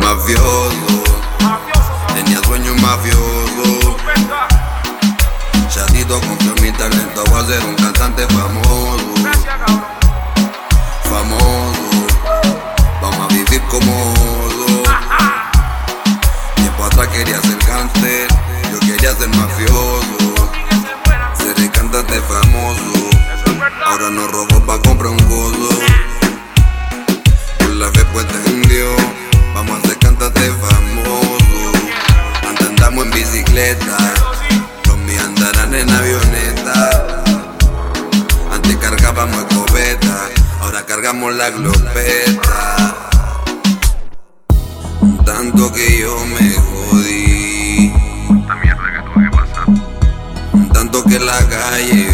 Mafioso, tenía sueño mafioso. Chatito confió mi talento, voy a ser un cantante. Famoso, bicicleta, los míos andarán en avioneta. Antes cargábamos escopeta, ahora cargamos la glopeta. Tanto que yo me jodí, Esta mierda que tuve que pasar. tanto que la calle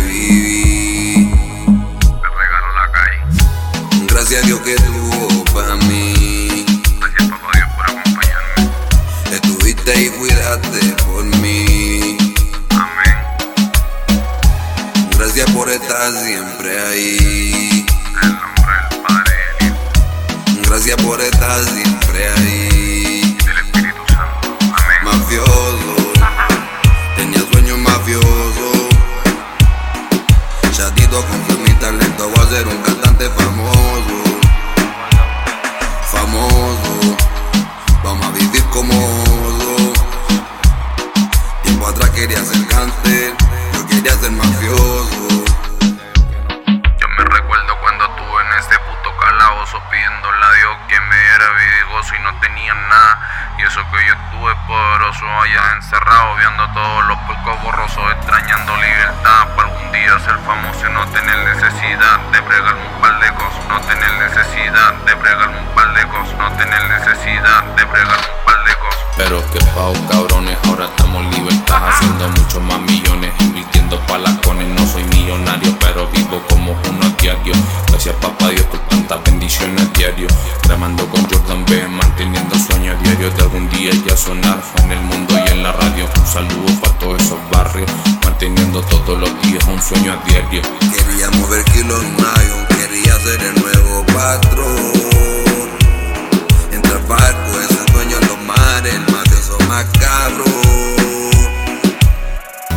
Gracias por estar siempre ahí. En nombre del Padre Gracias por estar siempre ahí. del Espíritu Santo. Mafioso, tenía sueños mafiosos. Chatito confió mi talento, voy a ser un cantante famoso. Famoso, vamos a vivir como oso. Tiempo atrás quería ser cáncer, yo quería ser mafioso. Que yo estuve poderoso allá encerrado viendo todos los puercos borrosos, extrañando libertad para algún día ser famoso y no tener necesidad de bregarme un par de cosas, no tener necesidad de bregarme un par de cosas, no tener necesidad de bregarme un par de cosas. Pero que pao cabrones, ahora estamos libertad haciendo muchos más millones, invirtiendo palacones, no soy millonario, pero vivo como uno diario. Gracias papá Dios por tantas bendiciones diario. Grabando con sueño a diario. Quería mover kilos Mayon, quería ser el nuevo patrón. Entre el barco, ese dueño de los mares, el mafioso macabro.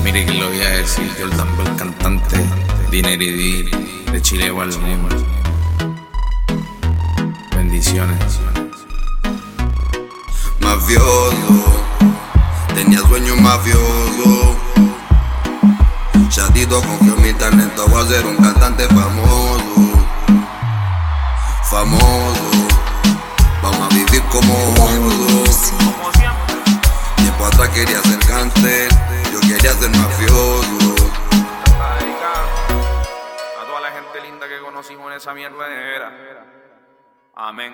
Mire que lo voy a decir, B, el cantante, Dinero y D, de Chile o al mundo. Bendiciones. Mafioso, tenía sueños mafioso. Chatito confió ser un cantante famoso. Famoso, vamos a vivir como oso. Music. Tiempo atrás quería ser cáncer, yo quería ser mafioso. A toda la gente linda que conocimos en esa mierda de era. Amén.